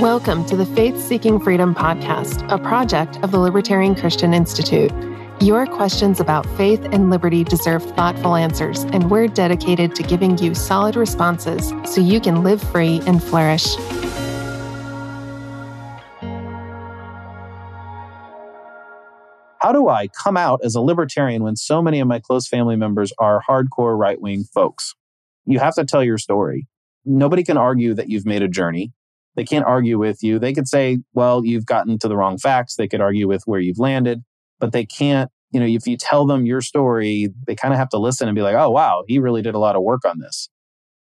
Welcome to the Faith Seeking Freedom podcast, a project of the Libertarian Christian Institute. Your questions about faith and liberty deserve thoughtful answers, and we're dedicated to giving you solid responses so you can live free and flourish. How do I come out as a libertarian when so many of my close family members are hardcore right wing folks? You have to tell your story. Nobody can argue that you've made a journey. They can't argue with you. They could say, well, you've gotten to the wrong facts. They could argue with where you've landed, but they can't, you know, if you tell them your story, they kind of have to listen and be like, oh, wow, he really did a lot of work on this.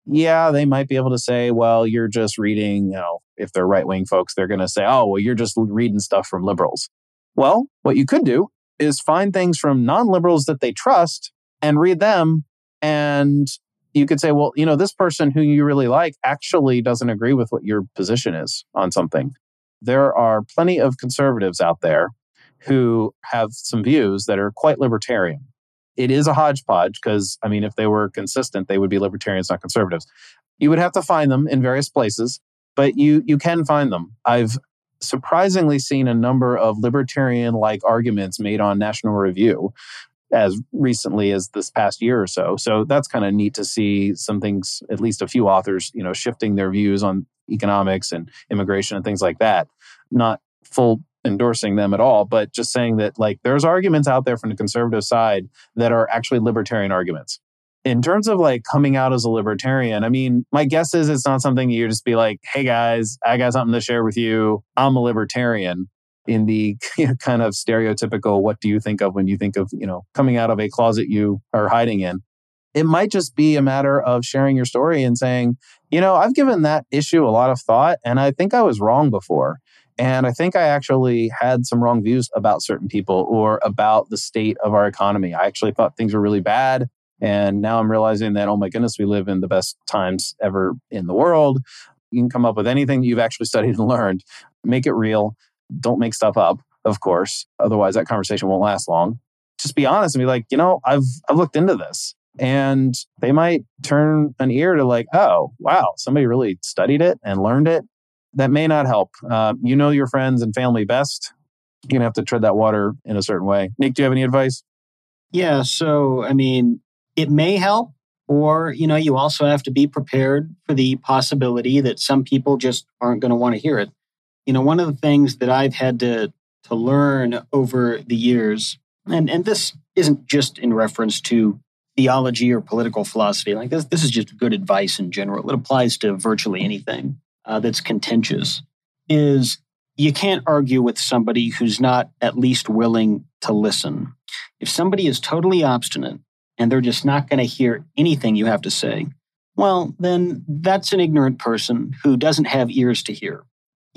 Yeah, they might be able to say, well, you're just reading, you know, if they're right wing folks, they're going to say, oh, well, you're just reading stuff from liberals. Well, what you could do is find things from non liberals that they trust and read them and you could say, well, you know, this person who you really like actually doesn't agree with what your position is on something. There are plenty of conservatives out there who have some views that are quite libertarian. It is a hodgepodge because, I mean, if they were consistent, they would be libertarians, not conservatives. You would have to find them in various places, but you you can find them. I've surprisingly seen a number of libertarian like arguments made on National Review as recently as this past year or so. So that's kind of neat to see some things, at least a few authors, you know, shifting their views on economics and immigration and things like that. Not full endorsing them at all, but just saying that like there's arguments out there from the conservative side that are actually libertarian arguments. In terms of like coming out as a libertarian, I mean, my guess is it's not something you just be like, hey guys, I got something to share with you. I'm a libertarian in the kind of stereotypical what do you think of when you think of you know coming out of a closet you are hiding in? It might just be a matter of sharing your story and saying you know i've given that issue a lot of thought and i think i was wrong before and i think i actually had some wrong views about certain people or about the state of our economy. I actually thought things were really bad and now i'm realizing that oh my goodness we live in the best times ever in the world. You can come up with anything that you've actually studied and learned. Make it real don't make stuff up, of course. Otherwise, that conversation won't last long. Just be honest and be like, you know, I've I've looked into this. And they might turn an ear to like, oh, wow, somebody really studied it and learned it. That may not help. Uh, you know your friends and family best. You're gonna have to tread that water in a certain way. Nick, do you have any advice? Yeah. So, I mean, it may help, or you know, you also have to be prepared for the possibility that some people just aren't going to want to hear it you know, one of the things that I've had to to learn over the years, and and this isn't just in reference to theology or political philosophy. Like this, this is just good advice in general. It applies to virtually anything uh, that's contentious. Is you can't argue with somebody who's not at least willing to listen. If somebody is totally obstinate and they're just not going to hear anything you have to say, well, then that's an ignorant person who doesn't have ears to hear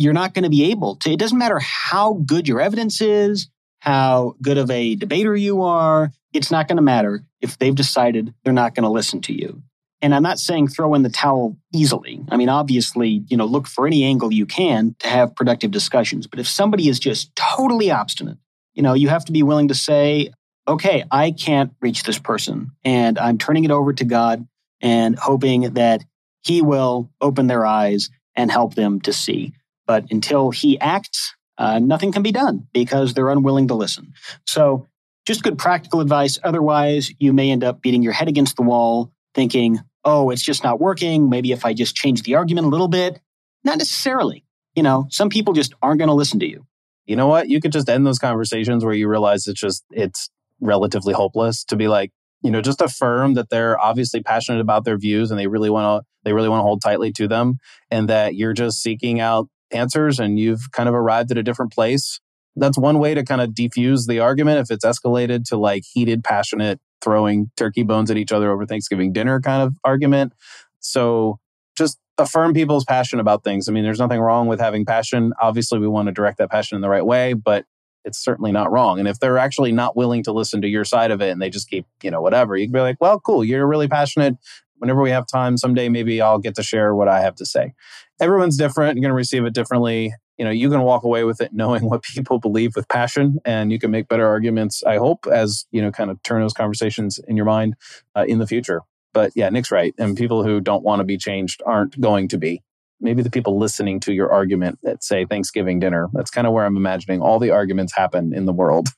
you're not going to be able to. It doesn't matter how good your evidence is, how good of a debater you are. It's not going to matter if they've decided they're not going to listen to you. And I'm not saying throw in the towel easily. I mean, obviously, you know, look for any angle you can to have productive discussions. But if somebody is just totally obstinate, you know, you have to be willing to say, okay, I can't reach this person and I'm turning it over to God and hoping that he will open their eyes and help them to see. But until he acts, uh, nothing can be done because they're unwilling to listen. So, just good practical advice. Otherwise, you may end up beating your head against the wall, thinking, oh, it's just not working. Maybe if I just change the argument a little bit. Not necessarily. You know, some people just aren't going to listen to you. You know what? You could just end those conversations where you realize it's just, it's relatively hopeless to be like, you know, just affirm that they're obviously passionate about their views and they really want to, they really want to hold tightly to them and that you're just seeking out answers and you've kind of arrived at a different place. That's one way to kind of defuse the argument if it's escalated to like heated, passionate, throwing turkey bones at each other over Thanksgiving dinner kind of argument. So just affirm people's passion about things. I mean, there's nothing wrong with having passion. Obviously, we want to direct that passion in the right way, but it's certainly not wrong. And if they're actually not willing to listen to your side of it and they just keep, you know, whatever, you can be like, well, cool, you're really passionate whenever we have time, someday maybe I'll get to share what I have to say. Everyone's different. You're going to receive it differently. You know, you can walk away with it knowing what people believe with passion, and you can make better arguments. I hope as you know, kind of turn those conversations in your mind uh, in the future. But yeah, Nick's right, and people who don't want to be changed aren't going to be. Maybe the people listening to your argument at, say, Thanksgiving dinner. That's kind of where I'm imagining all the arguments happen in the world.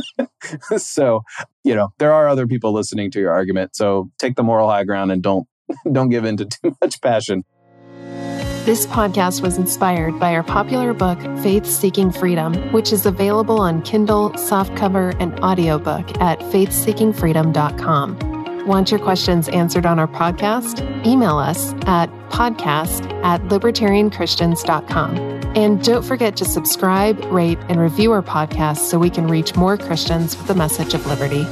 so, you know, there are other people listening to your argument. So take the moral high ground and don't don't give in to too much passion. This podcast was inspired by our popular book, Faith Seeking Freedom, which is available on Kindle, softcover, and audiobook at faithseekingfreedom.com. Want your questions answered on our podcast? Email us at podcast at libertarianchristians.com. And don't forget to subscribe, rate, and review our podcast so we can reach more Christians with the message of liberty.